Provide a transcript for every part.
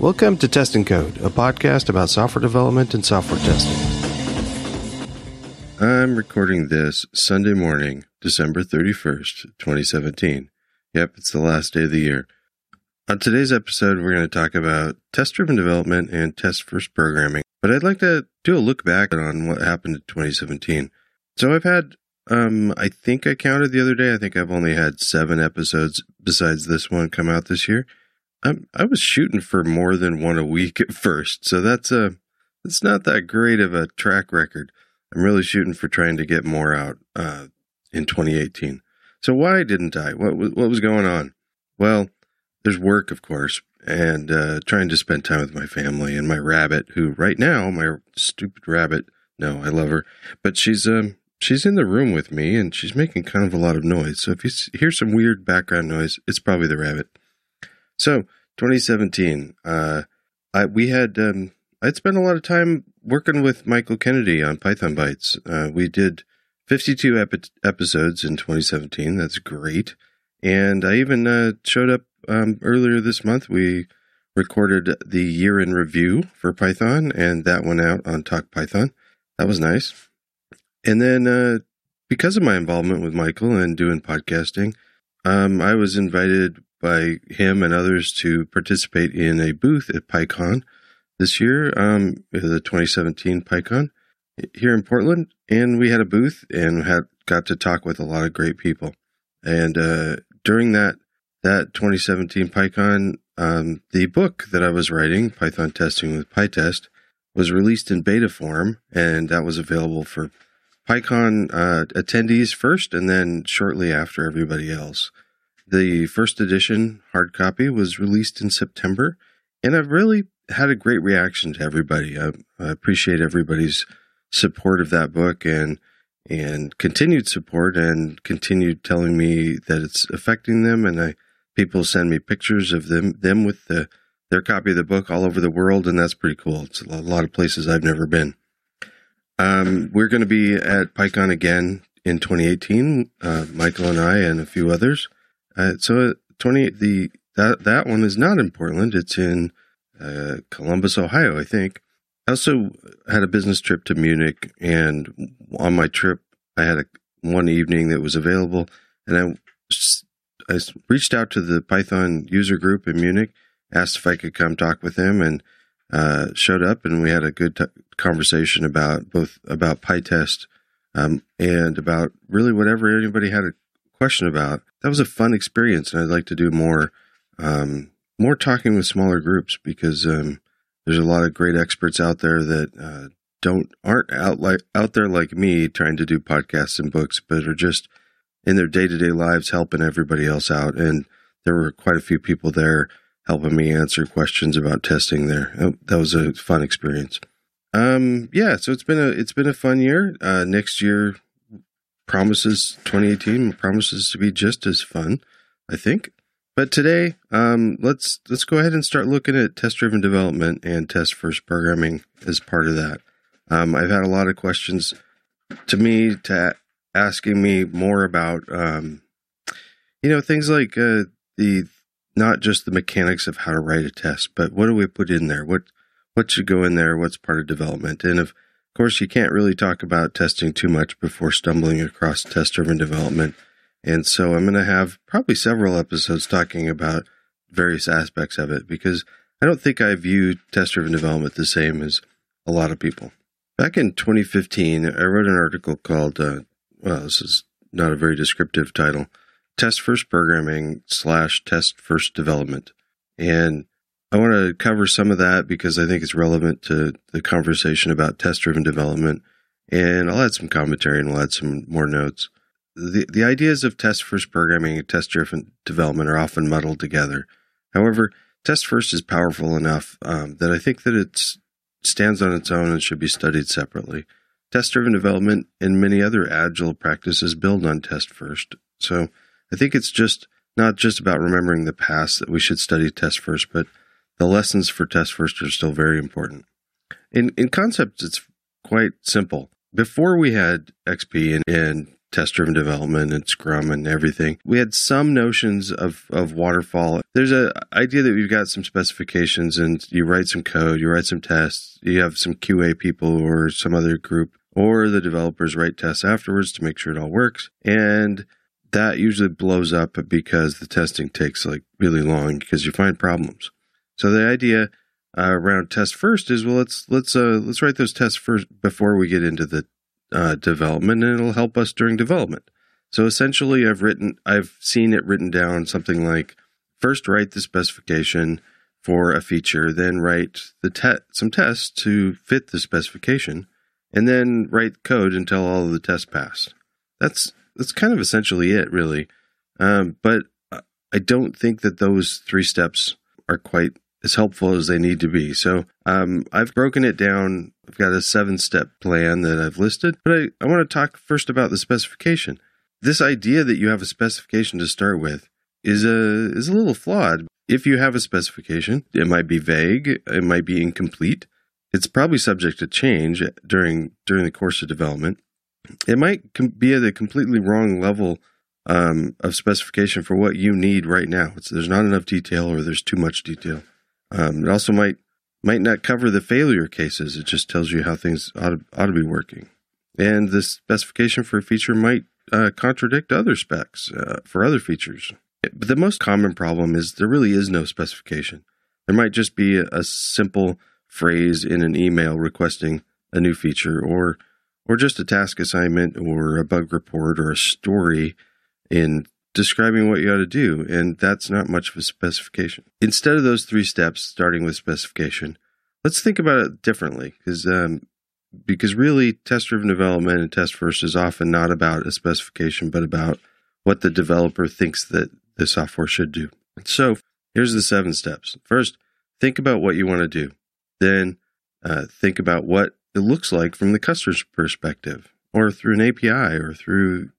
Welcome to Testing Code, a podcast about software development and software testing. I'm recording this Sunday morning, December 31st, 2017. Yep, it's the last day of the year. On today's episode, we're going to talk about test driven development and test first programming. But I'd like to do a look back on what happened in 2017. So I've had, um, I think I counted the other day, I think I've only had seven episodes besides this one come out this year. I'm, I was shooting for more than one a week at first, so that's a it's not that great of a track record. I'm really shooting for trying to get more out uh, in 2018. So why didn't I? What what was going on? Well, there's work, of course, and uh, trying to spend time with my family and my rabbit, who right now my stupid rabbit. No, I love her, but she's um she's in the room with me and she's making kind of a lot of noise. So if you hear some weird background noise, it's probably the rabbit. So 2017, uh, I, we had, um, I'd spent a lot of time working with Michael Kennedy on Python Bytes. Uh, we did 52 epi- episodes in 2017. That's great. And I even uh, showed up um, earlier this month. We recorded the year in review for Python, and that went out on Talk Python. That was nice. And then, uh, because of my involvement with Michael and doing podcasting, um, I was invited by him and others to participate in a booth at PyCon this year, um, the 2017 PyCon here in Portland. And we had a booth and had got to talk with a lot of great people. And uh, during that that 2017 PyCon, um, the book that I was writing, Python Testing with PyTest, was released in beta form, and that was available for PyCon uh, attendees first, and then shortly after everybody else. The first edition hard copy was released in September, and I've really had a great reaction to everybody. I, I appreciate everybody's support of that book and and continued support and continued telling me that it's affecting them and I people send me pictures of them them with the their copy of the book all over the world and that's pretty cool. It's a lot of places I've never been. Um, we're going to be at PyCon again in 2018, uh, Michael and I and a few others. Uh, so twenty the that that one is not in Portland. It's in uh, Columbus, Ohio, I think. I also had a business trip to Munich, and on my trip, I had a one evening that was available, and I I reached out to the Python user group in Munich, asked if I could come talk with them, and uh, showed up, and we had a good t- conversation about both about PyTest um, and about really whatever anybody had a question about. That was a fun experience, and I'd like to do more um, more talking with smaller groups because um, there's a lot of great experts out there that uh, don't aren't out like out there like me trying to do podcasts and books, but are just in their day to day lives helping everybody else out. And there were quite a few people there helping me answer questions about testing there. Oh, that was a fun experience. Um, yeah, so it's been a it's been a fun year. Uh, next year promises 2018 promises to be just as fun, I think. But today, um, let's let's go ahead and start looking at test-driven development and test-first programming as part of that. Um, I've had a lot of questions to me to asking me more about, um, you know, things like uh, the not just the mechanics of how to write a test, but what do we put in there? What what should go in there? What's part of development? And if course, you can't really talk about testing too much before stumbling across test driven development. And so I'm going to have probably several episodes talking about various aspects of it because I don't think I view test driven development the same as a lot of people. Back in 2015, I wrote an article called, uh, well, this is not a very descriptive title Test First Programming slash Test First Development. And I want to cover some of that because I think it's relevant to the conversation about test driven development. And I'll add some commentary and we'll add some more notes. The, the ideas of test first programming and test driven development are often muddled together. However, test first is powerful enough um, that I think that it stands on its own and should be studied separately. Test driven development and many other agile practices build on test first. So I think it's just not just about remembering the past that we should study test first, but the lessons for test first are still very important. In in concept, it's quite simple. Before we had XP and, and test driven development and Scrum and everything. We had some notions of, of waterfall. There's a idea that we've got some specifications and you write some code, you write some tests, you have some QA people or some other group or the developers write tests afterwards to make sure it all works. And that usually blows up because the testing takes like really long because you find problems. So the idea uh, around test first is well let's let's uh, let's write those tests first before we get into the uh, development, and it'll help us during development. So essentially, I've written I've seen it written down something like first write the specification for a feature, then write the te- some tests to fit the specification, and then write code until all of the tests pass. That's that's kind of essentially it, really. Um, but I don't think that those three steps are quite as helpful as they need to be. So um, I've broken it down. I've got a seven step plan that I've listed, but I, I want to talk first about the specification. This idea that you have a specification to start with is a is a little flawed. If you have a specification, it might be vague, it might be incomplete. It's probably subject to change during during the course of development. It might com- be at a completely wrong level um, of specification for what you need right now. It's, there's not enough detail, or there's too much detail. Um, it also might might not cover the failure cases. It just tells you how things ought to, ought to be working. And the specification for a feature might uh, contradict other specs uh, for other features. But the most common problem is there really is no specification. There might just be a, a simple phrase in an email requesting a new feature or or just a task assignment or a bug report or a story in describing what you ought to do, and that's not much of a specification. Instead of those three steps, starting with specification, let's think about it differently, because um, because really, test-driven development and test first is often not about a specification, but about what the developer thinks that the software should do. So here's the seven steps. First, think about what you want to do. Then uh, think about what it looks like from the customer's perspective, or through an API, or through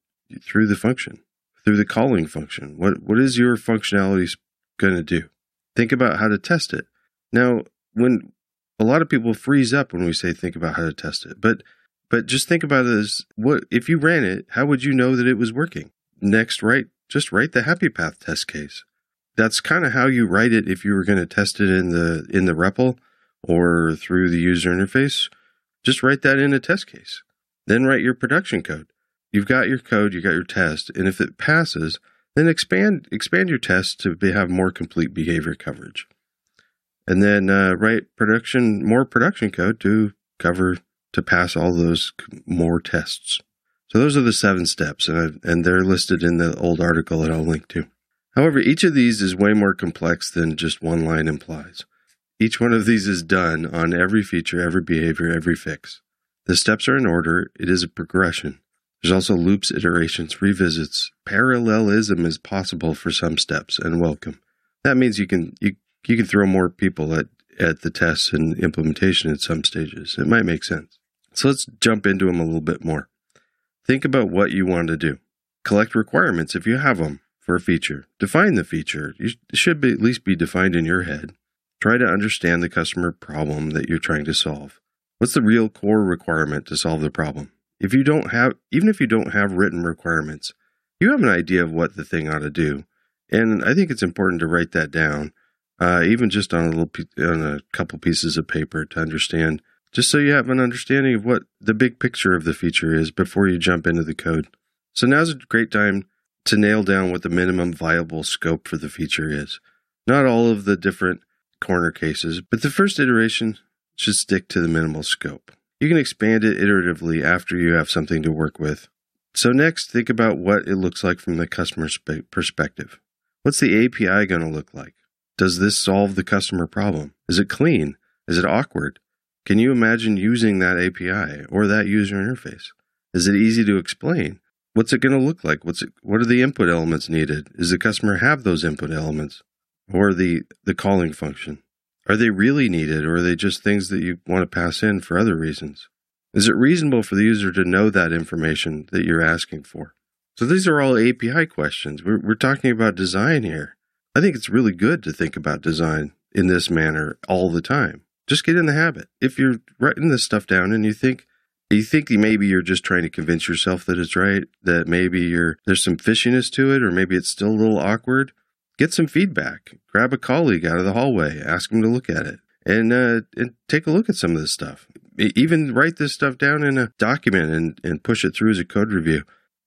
through the function through the calling function. What what is your functionality going to do? Think about how to test it. Now, when a lot of people freeze up when we say think about how to test it, but but just think about it as what if you ran it, how would you know that it was working? Next, write just write the happy path test case. That's kind of how you write it if you were going to test it in the in the REPL or through the user interface. Just write that in a test case. Then write your production code you've got your code, you got your test, and if it passes, then expand expand your test to be, have more complete behavior coverage, and then uh, write production more production code to cover to pass all those more tests. So those are the seven steps, and I, and they're listed in the old article that I'll link to. However, each of these is way more complex than just one line implies. Each one of these is done on every feature, every behavior, every fix. The steps are in order. It is a progression. There's also loops, iterations, revisits. Parallelism is possible for some steps and welcome. That means you can you you can throw more people at at the tests and implementation at some stages. It might make sense. So let's jump into them a little bit more. Think about what you want to do. Collect requirements if you have them for a feature. Define the feature. it should be, at least be defined in your head. Try to understand the customer problem that you're trying to solve. What's the real core requirement to solve the problem? If you don't have, even if you don't have written requirements, you have an idea of what the thing ought to do. And I think it's important to write that down, uh, even just on a little, on a couple pieces of paper to understand, just so you have an understanding of what the big picture of the feature is before you jump into the code. So now's a great time to nail down what the minimum viable scope for the feature is. Not all of the different corner cases, but the first iteration should stick to the minimal scope. You can expand it iteratively after you have something to work with. So, next, think about what it looks like from the customer's perspective. What's the API going to look like? Does this solve the customer problem? Is it clean? Is it awkward? Can you imagine using that API or that user interface? Is it easy to explain? What's it going to look like? What's it, what are the input elements needed? Does the customer have those input elements or the, the calling function? Are they really needed, or are they just things that you want to pass in for other reasons? Is it reasonable for the user to know that information that you're asking for? So these are all API questions. We're, we're talking about design here. I think it's really good to think about design in this manner all the time. Just get in the habit. If you're writing this stuff down and you think, you think maybe you're just trying to convince yourself that it's right, that maybe you're there's some fishiness to it, or maybe it's still a little awkward, get some feedback. Grab a colleague out of the hallway, ask them to look at it, and uh, and take a look at some of this stuff. Even write this stuff down in a document and, and push it through as a code review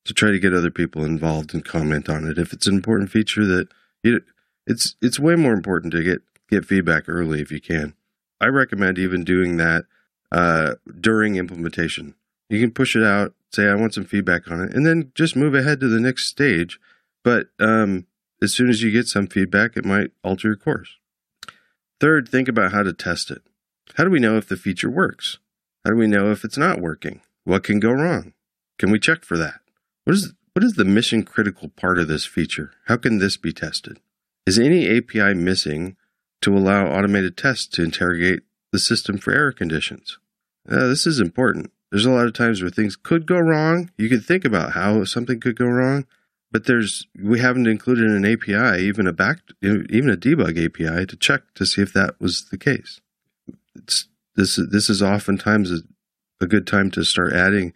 to try to get other people involved and comment on it. If it's an important feature that you, it's it's way more important to get get feedback early if you can. I recommend even doing that uh, during implementation. You can push it out, say I want some feedback on it, and then just move ahead to the next stage. But um, as soon as you get some feedback, it might alter your course. Third, think about how to test it. How do we know if the feature works? How do we know if it's not working? What can go wrong? Can we check for that? What is what is the mission critical part of this feature? How can this be tested? Is any API missing to allow automated tests to interrogate the system for error conditions? Uh, this is important. There's a lot of times where things could go wrong. You can think about how something could go wrong, but there's we haven't included an API, even a back, even a debug API, to check to see if that was the case. It's, this this is oftentimes a, a good time to start adding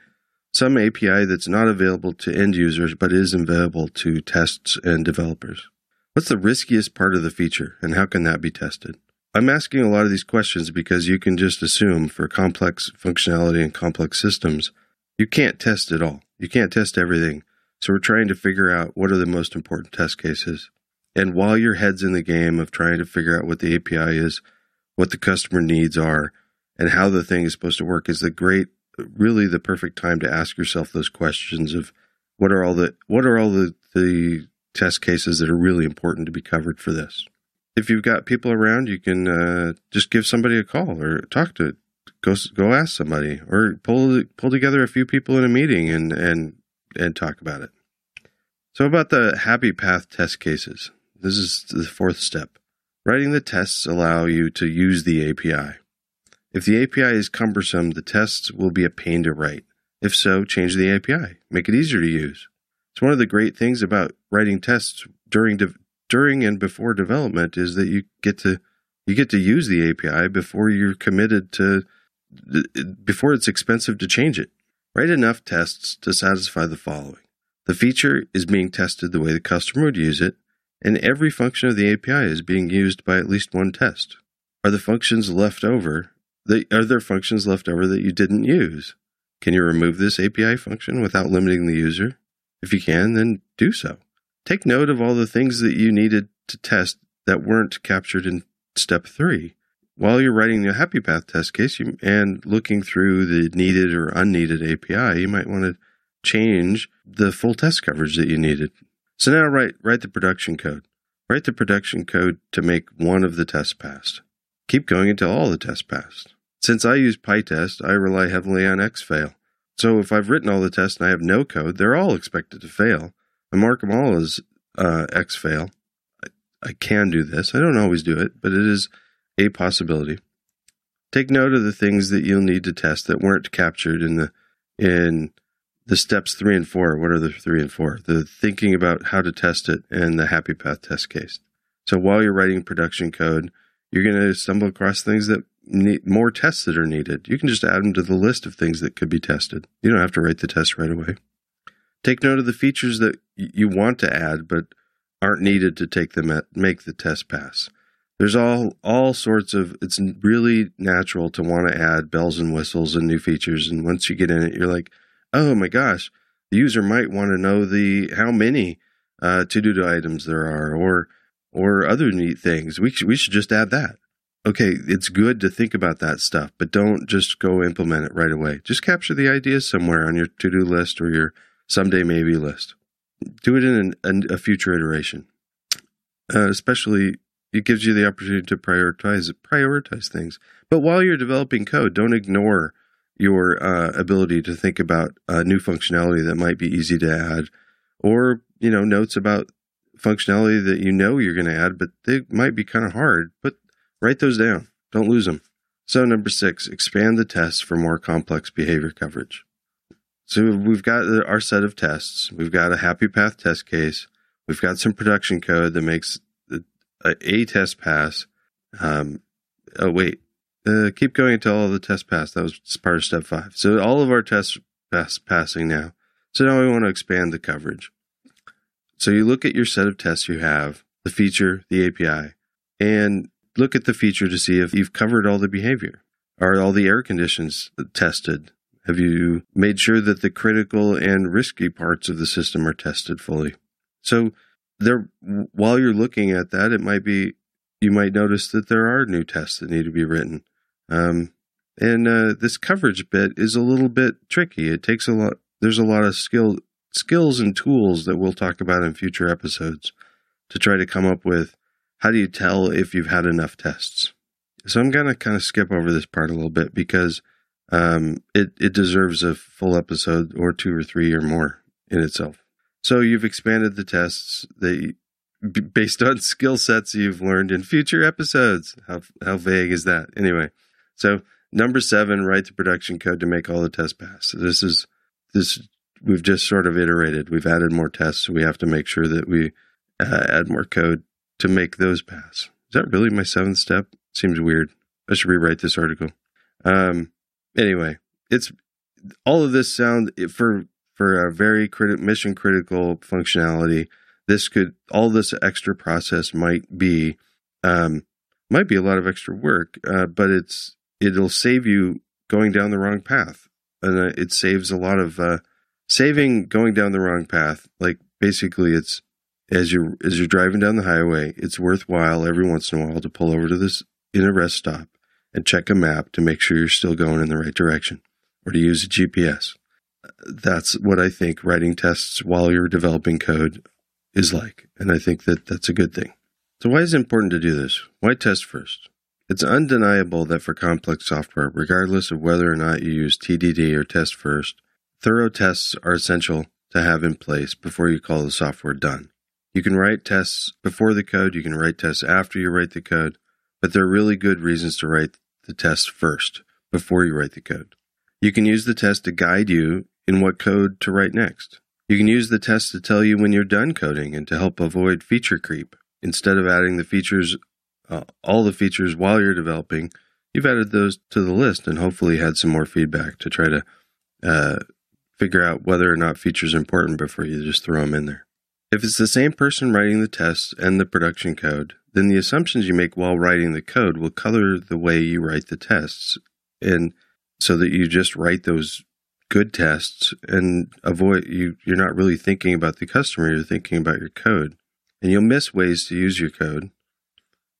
some API that's not available to end users but is available to tests and developers. What's the riskiest part of the feature and how can that be tested? I'm asking a lot of these questions because you can just assume for complex functionality and complex systems, you can't test it all. You can't test everything. So we're trying to figure out what are the most important test cases. And while your head's in the game of trying to figure out what the API is, what the customer needs are, and how the thing is supposed to work is the great really the perfect time to ask yourself those questions of what are all the what are all the, the test cases that are really important to be covered for this. If you've got people around, you can uh, just give somebody a call or talk to go go ask somebody or pull pull together a few people in a meeting and and and talk about it. So about the happy path test cases. This is the fourth step. Writing the tests allow you to use the API. If the API is cumbersome, the tests will be a pain to write. If so, change the API. Make it easier to use. It's one of the great things about writing tests during de- during and before development is that you get to you get to use the API before you're committed to before it's expensive to change it. Write enough tests to satisfy the following. The feature is being tested the way the customer would use it, and every function of the API is being used by at least one test. Are the functions left over the, are there functions left over that you didn't use? Can you remove this API function without limiting the user? If you can, then do so. Take note of all the things that you needed to test that weren't captured in step three. While you're writing the Happy Path test case you, and looking through the needed or unneeded API, you might want to change the full test coverage that you needed. So now write, write the production code. Write the production code to make one of the tests passed. Keep going until all the tests passed. Since I use PyTest, I rely heavily on Xfail. So if I've written all the tests and I have no code, they're all expected to fail. I mark them all as uh, Xfail. I, I can do this. I don't always do it, but it is a possibility. Take note of the things that you'll need to test that weren't captured in the in the steps three and four. What are the three and four? The thinking about how to test it and the happy path test case. So while you're writing production code, you're going to stumble across things that need more tests that are needed. You can just add them to the list of things that could be tested. You don't have to write the test right away. Take note of the features that you want to add but aren't needed to take them at, make the test pass. There's all all sorts of it's really natural to want to add bells and whistles and new features and once you get in it you're like, "Oh my gosh, the user might want to know the how many uh, to-do items there are or or other neat things. We should, we should just add that okay, it's good to think about that stuff, but don't just go implement it right away. Just capture the ideas somewhere on your to do list or your someday maybe list. Do it in an, a future iteration. Uh, especially, it gives you the opportunity to prioritize prioritize things. But while you're developing code, don't ignore your uh, ability to think about uh, new functionality that might be easy to add, or you know notes about functionality that you know you're going to add, but they might be kind of hard. But Write those down. Don't lose them. So, number six, expand the tests for more complex behavior coverage. So, we've got our set of tests. We've got a happy path test case. We've got some production code that makes a, test pass. Um, oh, wait. uh, keep going until all the tests pass. That was part of step five. So all of our tests pass passing now. So now we want to expand the coverage. So you look at your set of tests you have, the feature, the API, and look at the feature to see if you've covered all the behavior. Are all the error conditions tested? Have you made sure that the critical and risky parts of the system are tested fully? So there, while you're looking at that, it might be, you might notice that there are new tests that need to be written. Um, and uh, this coverage bit is a little bit tricky. It takes a lot. There's a lot of skill, skills and tools that we'll talk about in future episodes to try to come up with how do you tell if you've had enough tests. So I'm gonna kind of skip over this part a little bit because um, it it deserves a full episode or two or three or more in itself. So you've expanded the tests that based on skill sets you've learned in future episodes. How how vague is that? Anyway, so number seven, write the production code to make all the tests pass. So this is this we've just sort of iterated. We've added more tests, so we have to make sure that we uh, add more code to make those pass. Is that really my seventh step? Seems weird. I should rewrite this article. Um, anyway, it's all of this sound for for a very mission critical functionality. This could all this extra process might be um, might be a lot of extra work, uh, but it's it'll save you going down the wrong path, and uh, it saves a lot of uh, saving going down the wrong path. Like basically, it's as you're as you're driving down the highway, it's worthwhile every once in a while to pull over to this in a rest stop and check a map to make sure you're still going in the right direction or to use a GPS. That's what I think writing tests while you're developing code is like. And I think that that's a good thing. So, why is it important to do this? Why test first? It's undeniable that for complex software, regardless of whether or not you use TDD or test first, thorough tests are essential to have in place before you call the software done. You can write tests before the code, you can write tests after you write the code, but there are really good reasons to write the test first before you write the code. You can use the test to guide you in what code to write next. You can use the test to tell you when you're done coding and to help avoid feature creep. Instead of adding the features, uh, all the features while you're developing, you've added those to the list and hopefully had some more feedback to try to uh, figure out whether or not features are important before you just throw them in there. If it's the same person writing the tests and the production code, then the assumptions you make while writing the code will color the way you write the tests. And so that you just write those good tests and avoid you you're not really thinking about the customer, you're thinking about your code. And you'll miss ways to use your code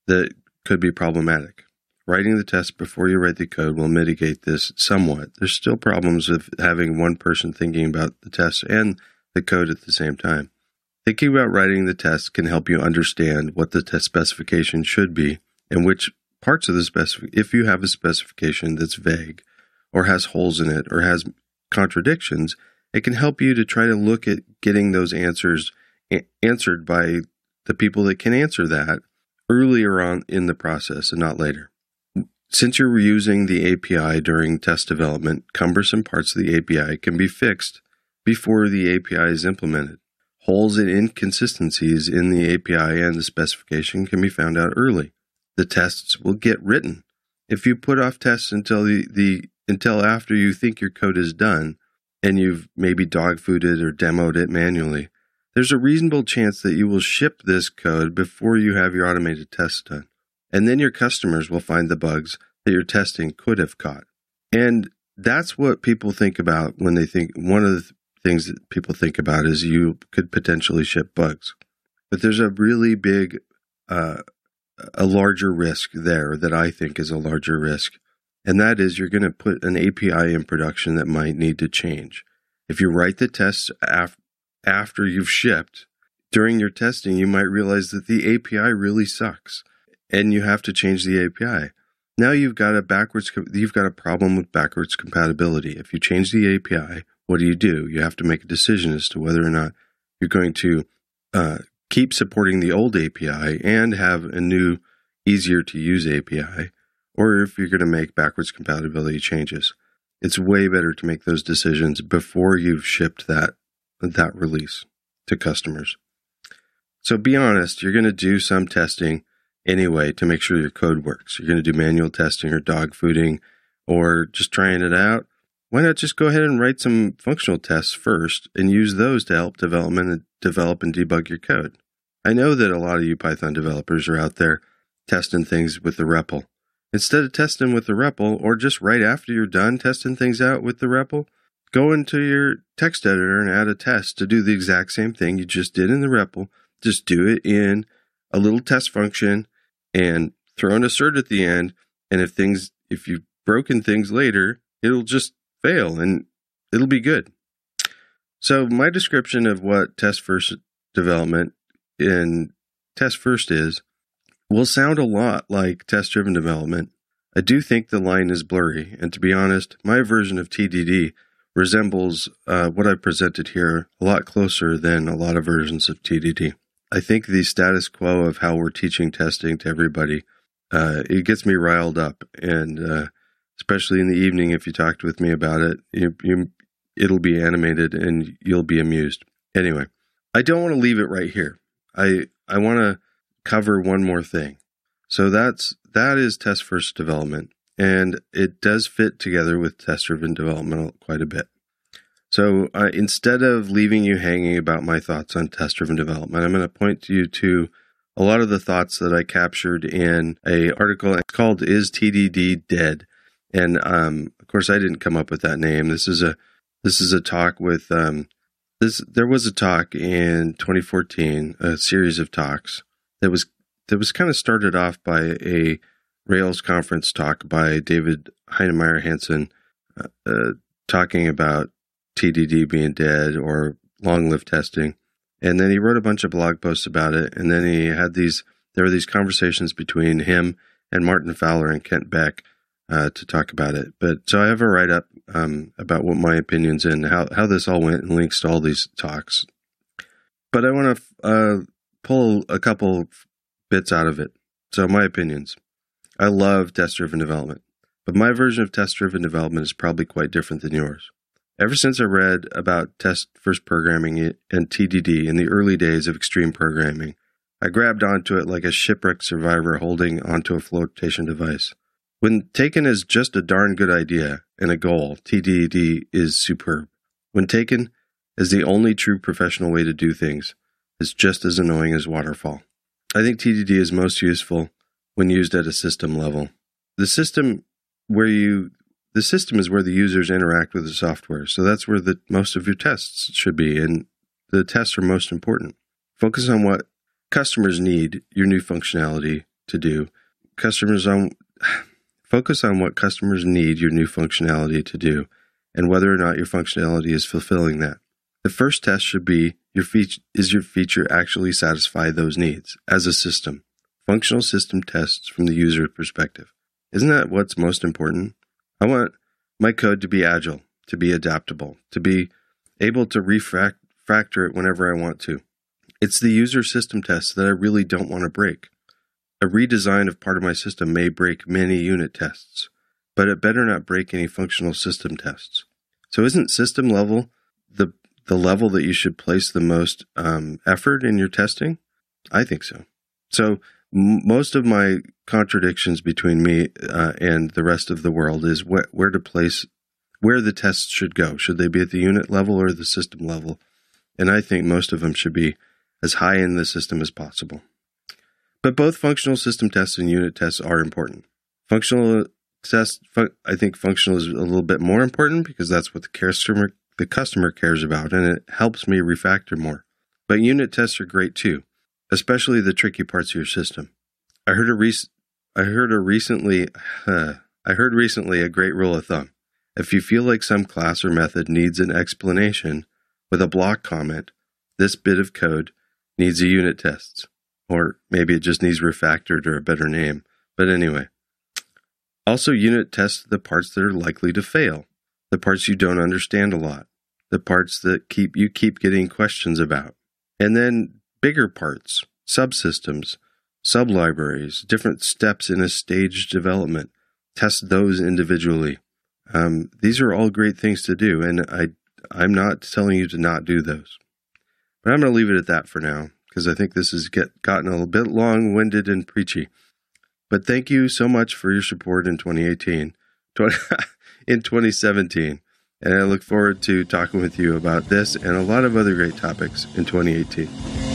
that could be problematic. Writing the test before you write the code will mitigate this somewhat. There's still problems of having one person thinking about the test and the code at the same time. Thinking about writing the test can help you understand what the test specification should be and which parts of the specific if you have a specification that's vague or has holes in it or has contradictions, it can help you to try to look at getting those answers answered by the people that can answer that earlier on in the process and not later. Since you're using the API during test development, cumbersome parts of the API can be fixed before the API is implemented. Holes and inconsistencies in the API and the specification can be found out early. The tests will get written. If you put off tests until the, the until after you think your code is done and you've maybe dog fooded or demoed it manually, there's a reasonable chance that you will ship this code before you have your automated tests done. And then your customers will find the bugs that your testing could have caught. And that's what people think about when they think one of the things that people think about is you could potentially ship bugs. But there's a really big, uh, a larger risk there that I think is a larger risk. And that is you're going to put an API in production that might need to change. If you write the tests af- after you've shipped, during your testing, you might realize that the API really sucks and you have to change the API. Now you've got a backwards, you've got a problem with backwards compatibility. If you change the API, what do you do? You have to make a decision as to whether or not you're going to uh, keep supporting the old API and have a new, easier to use API, or if you're going to make backwards compatibility changes. It's way better to make those decisions before you've shipped that that release to customers. So be honest, you're going to do some testing anyway to make sure your code works. You're going to do manual testing or dog fooding or just trying it out. Why not just go ahead and write some functional tests first and use those to help development and develop and debug your code? I know that a lot of you Python developers are out there testing things with the REPL. Instead of testing with the REPL, or just right after you're done testing things out with the REPL, go into your text editor and add a test to do the exact same thing you just did in the REPL. Just do it in a little test function and throw an assert at the end. And if things, if you've broken things later, it'll just fail and it'll be good. So my description of what test first development in test first is will sound a lot like test driven development. I do think the line is blurry, and to be honest, my version of TDD resembles uh, what I presented here a lot closer than a lot of versions of TDD. I think the status quo of how we're teaching testing to everybody uh, it gets me riled up, and uh, especially in the evening, if you talked with me about it, you, you, it'll be animated and you'll be amused. Anyway, I don't want to leave it right here. I I want to cover one more thing. So that's that is test first development, and it does fit together with test driven development quite a bit. So uh, instead of leaving you hanging about my thoughts on test driven development, I'm going to point you to a lot of the thoughts that I captured in a article it's called "Is TDD Dead?" And um, of course, I didn't come up with that name. This is a this is a talk with um, this. There was a talk in 2014, a series of talks that was that was kind of started off by a Rails conference talk by David Heinemeier Hansson, uh, uh, talking about TDD being dead or long lived testing. And then he wrote a bunch of blog posts about it. And then he had these, there were these conversations between him and Martin Fowler and Kent Beck uh, to talk about it. But so I have a write up um, about what my opinions and how, how this all went and links to all these talks. But I want to pull a couple bits out of it. So, my opinions. I love test driven development, but my version of test driven development is probably quite different than yours. Ever since I read about test first programming and TDD in the early days of extreme programming, I grabbed onto it like a shipwrecked survivor holding onto a flotation device. When taken as just a darn good idea and a goal, TDD is superb. When taken as the only true professional way to do things, it's just as annoying as waterfall. I think TDD is most useful when used at a system level. The system where you the system is where the users interact with the software. So that's where the most of your tests should be and the tests are most important. Focus on what customers need your new functionality to do. Customers on focus on what customers need your new functionality to do and whether or not your functionality is fulfilling that. The first test should be your feature is your feature actually satisfy those needs as a system. Functional system tests from the user perspective. Isn't that what's most important? I want my code to be agile, to be adaptable, to be able to refactor it whenever I want to. It's the user system tests that I really don't want to break. A redesign of part of my system may break many unit tests, but it better not break any functional system tests. So isn't system level the level that you should place the most um, effort in your testing? I think so. So most of my contradictions between me uh, and the rest of the world is wh- where to place where the tests should go. Should they be at the unit level or the system level? And I think most of them should be as high in the system as possible. But both functional system tests and unit tests are important. Functional tests, fun- I think functional is a little bit more important because that's what the customer the customer cares about, and it helps me refactor more. But unit tests are great too especially the tricky parts of your system. I heard a rec- I heard a recently uh, I heard recently a great rule of thumb. If you feel like some class or method needs an explanation with a block comment, this bit of code needs a unit test. Or maybe it just needs refactored or a better name. But anyway. Also unit test the parts that are likely to fail, the parts you don't understand a lot, the parts that keep you keep getting questions about. And then bigger parts, subsystems, sublibraries, different steps in a stage development. Test those individually. Um, these are all great things to do, and I I'm not telling you to not do those. But I'm going to leave it at that for now because I think this has get gotten a little bit long winded and preachy. But thank you so much for your support in 2018, 20, in 2017. And I look forward to talking with you about this and a lot of other great topics in 2018.